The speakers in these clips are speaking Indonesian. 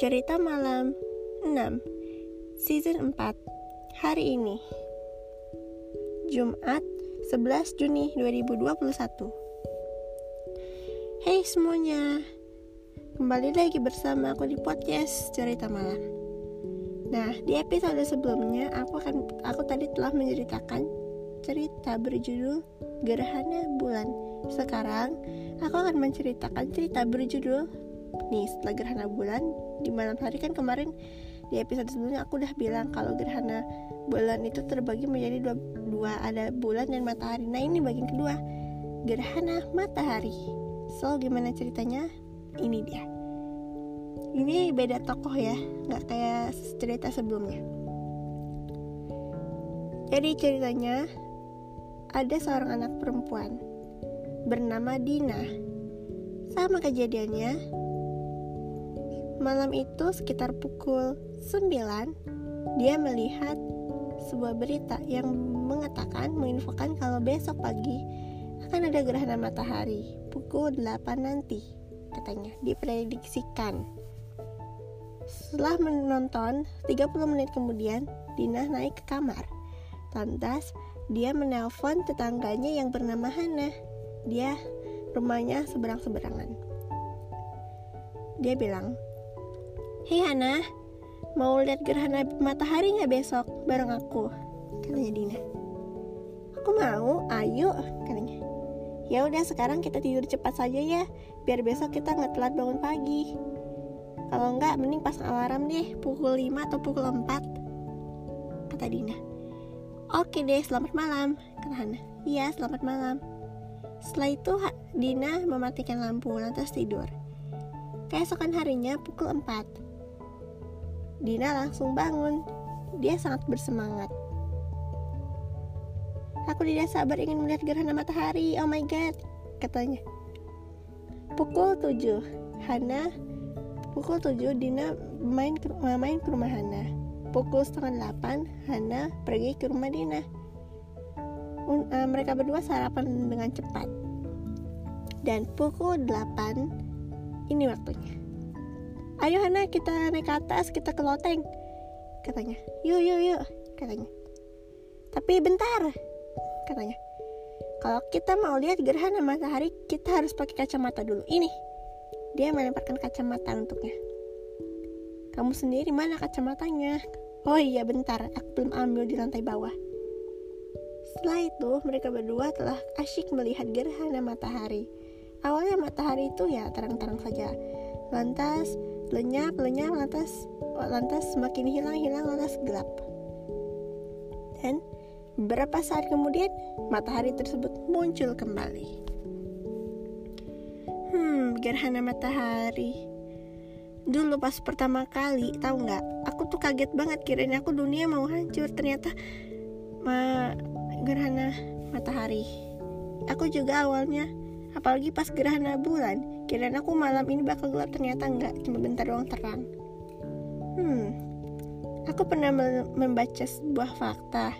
Cerita Malam 6 Season 4 Hari ini. Jumat 11 Juni 2021 Hey semuanya Kembali lagi bersama aku di podcast Cerita Malam. Nah, di episode sebelumnya aku akan aku tadi telah menceritakan cerita berjudul Gerhana Bulan. Sekarang aku akan menceritakan cerita berjudul nih setelah gerhana bulan di malam hari kan kemarin di episode sebelumnya aku udah bilang kalau gerhana bulan itu terbagi menjadi dua, dua. Ada bulan dan matahari. Nah ini bagian kedua. Gerhana matahari. So gimana ceritanya? Ini dia. Ini beda tokoh ya nggak kayak cerita sebelumnya. Jadi ceritanya ada seorang anak perempuan bernama Dina. Sama kejadiannya Malam itu sekitar pukul 9 dia melihat sebuah berita yang mengatakan menginfokan kalau besok pagi akan ada gerhana matahari pukul 8 nanti katanya diprediksikan. Setelah menonton 30 menit kemudian Dina naik ke kamar. Lantas dia menelpon tetangganya yang bernama Hana. Dia rumahnya seberang-seberangan. Dia bilang Hei Hana, mau lihat gerhana matahari nggak besok bareng aku? Katanya Dina. Aku mau, ayo, katanya. Ya udah sekarang kita tidur cepat saja ya, biar besok kita nggak telat bangun pagi. Kalau nggak, mending pasang alarm deh, pukul 5 atau pukul 4. Kata Dina. Oke deh, selamat malam, kata Hana. Iya, selamat malam. Setelah itu Dina mematikan lampu lantas tidur. Keesokan harinya pukul 4 Dina langsung bangun. Dia sangat bersemangat. Aku tidak sabar ingin melihat gerhana matahari. Oh my god, katanya. Pukul 7, Hana pukul 7 Dina main ke, main ke rumah Hana. Pukul setengah 8 Hana pergi ke rumah Dina. Un, uh, mereka berdua sarapan dengan cepat. Dan pukul 8 ini waktunya ayo Hana kita naik ke atas kita ke loteng katanya. Yuk yuk yuk katanya. Tapi bentar katanya. Kalau kita mau lihat gerhana matahari kita harus pakai kacamata dulu. Ini dia melemparkan kacamata untuknya. Kamu sendiri mana kacamatanya? Oh iya bentar aku belum ambil di lantai bawah. Setelah itu mereka berdua telah asyik melihat gerhana matahari. Awalnya matahari itu ya terang-terang saja. Lantas lenyap lenyap lantas lantas semakin hilang hilang lantas gelap. Dan beberapa saat kemudian matahari tersebut muncul kembali. Hmm gerhana matahari. Dulu pas pertama kali tahu nggak? Aku tuh kaget banget kirain aku dunia mau hancur. Ternyata ma gerhana matahari. Aku juga awalnya apalagi pas gerhana bulan kirain aku malam ini bakal gelap ternyata enggak cuma bentar doang terang. Hmm aku pernah membaca sebuah fakta.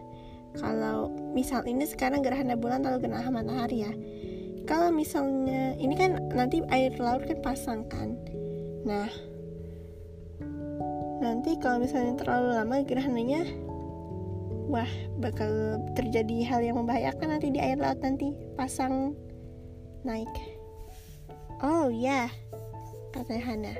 Kalau misal ini sekarang gerhana bulan atau gerhana matahari ya. Kalau misalnya ini kan nanti air laut kan pasang kan? Nah nanti kalau misalnya terlalu lama gerhananya wah bakal terjadi hal yang membahayakan nanti di air laut nanti pasang naik. Oh ya, kata Hana.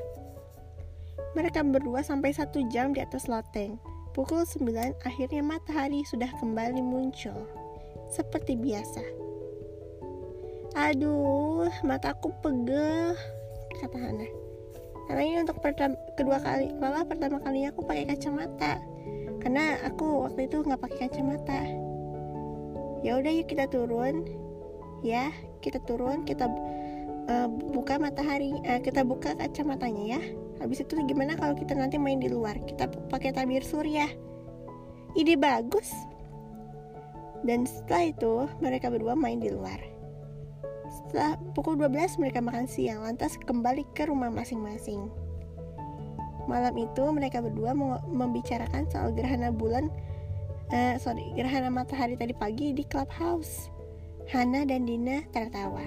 Mereka berdua sampai satu jam di atas loteng. Pukul 9 akhirnya matahari sudah kembali muncul. Seperti biasa. Aduh, mataku pegel, kata Hana. Karena ini untuk pertama, kedua kali, malah pertama kalinya aku pakai kacamata. Karena aku waktu itu nggak pakai kacamata. Ya udah yuk kita turun. Ya, kita turun kita uh, buka matahari uh, kita buka kacamatanya ya. Habis itu gimana kalau kita nanti main di luar? Kita pakai tabir surya. Ide bagus. Dan setelah itu mereka berdua main di luar. Setelah pukul 12 mereka makan siang. Lantas kembali ke rumah masing-masing. Malam itu mereka berdua membicarakan soal gerhana bulan uh, sorry gerhana matahari tadi pagi di clubhouse Hana dan Dina tertawa.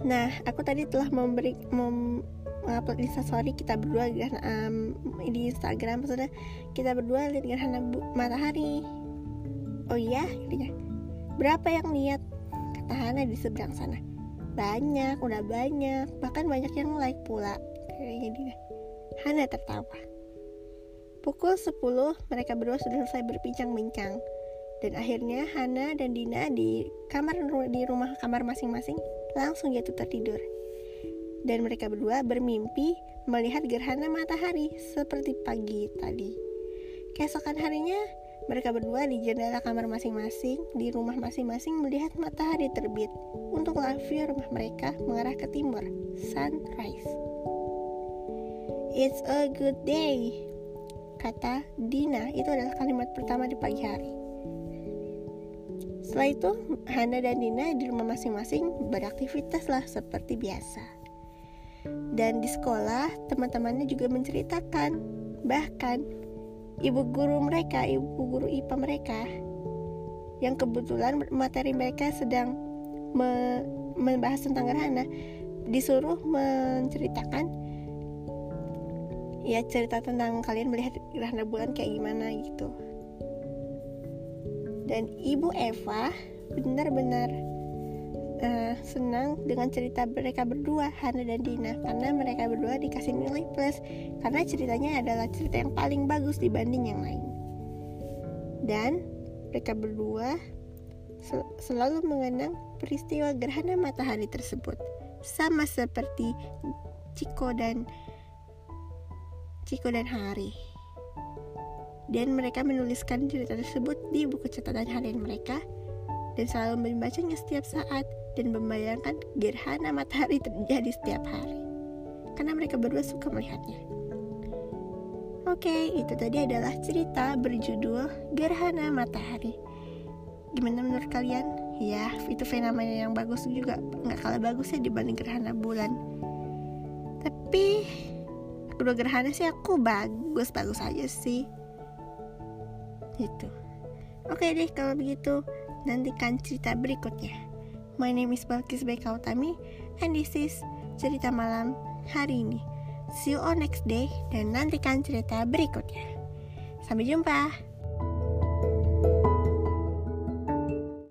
Nah, aku tadi telah memberi mem, mengupload instastory kita berdua um, di Instagram. Maksudnya kita berdua lihat gerhana matahari. Oh iya intinya. Berapa yang lihat? Kata Hana di seberang sana. Banyak udah banyak. Bahkan banyak yang like pula kayaknya dia. Hana tertawa. Pukul 10 mereka berdua sudah selesai berbincang-bincang dan akhirnya Hana dan Dina di kamar di rumah kamar masing-masing langsung jatuh tertidur. Dan mereka berdua bermimpi melihat gerhana matahari seperti pagi tadi. Keesokan harinya, mereka berdua di jendela kamar masing-masing di rumah masing-masing melihat matahari terbit. Untuk view rumah mereka mengarah ke timur, sunrise. It's a good day, kata Dina. Itu adalah kalimat pertama di pagi hari. Setelah itu, Hana dan Dina di rumah masing-masing beraktivitas lah seperti biasa. Dan di sekolah, teman-temannya juga menceritakan, bahkan ibu guru mereka, ibu guru IPA mereka, yang kebetulan materi mereka sedang me membahas tentang gerhana, disuruh menceritakan ya cerita tentang kalian melihat gerhana bulan kayak gimana gitu dan Ibu Eva benar-benar uh, senang dengan cerita mereka berdua Hana dan Dina. Karena mereka berdua dikasih nilai plus. Karena ceritanya adalah cerita yang paling bagus dibanding yang lain. Dan mereka berdua sel selalu mengenang peristiwa gerhana matahari tersebut. Sama seperti Ciko dan Ciko dan Hari dan mereka menuliskan cerita tersebut di buku catatan harian mereka dan selalu membacanya setiap saat dan membayangkan gerhana matahari terjadi setiap hari karena mereka berdua suka melihatnya. Oke, itu tadi adalah cerita berjudul Gerhana Matahari. Gimana menurut kalian? Ya, itu fenomena yang bagus juga, nggak kalah bagus ya dibanding gerhana bulan. Tapi kedua gerhana sih aku bagus-bagus aja sih gitu. Oke deh kalau begitu nantikan cerita berikutnya. My name is Balkis Bekautami and this is cerita malam hari ini. See you on next day dan nantikan cerita berikutnya. Sampai jumpa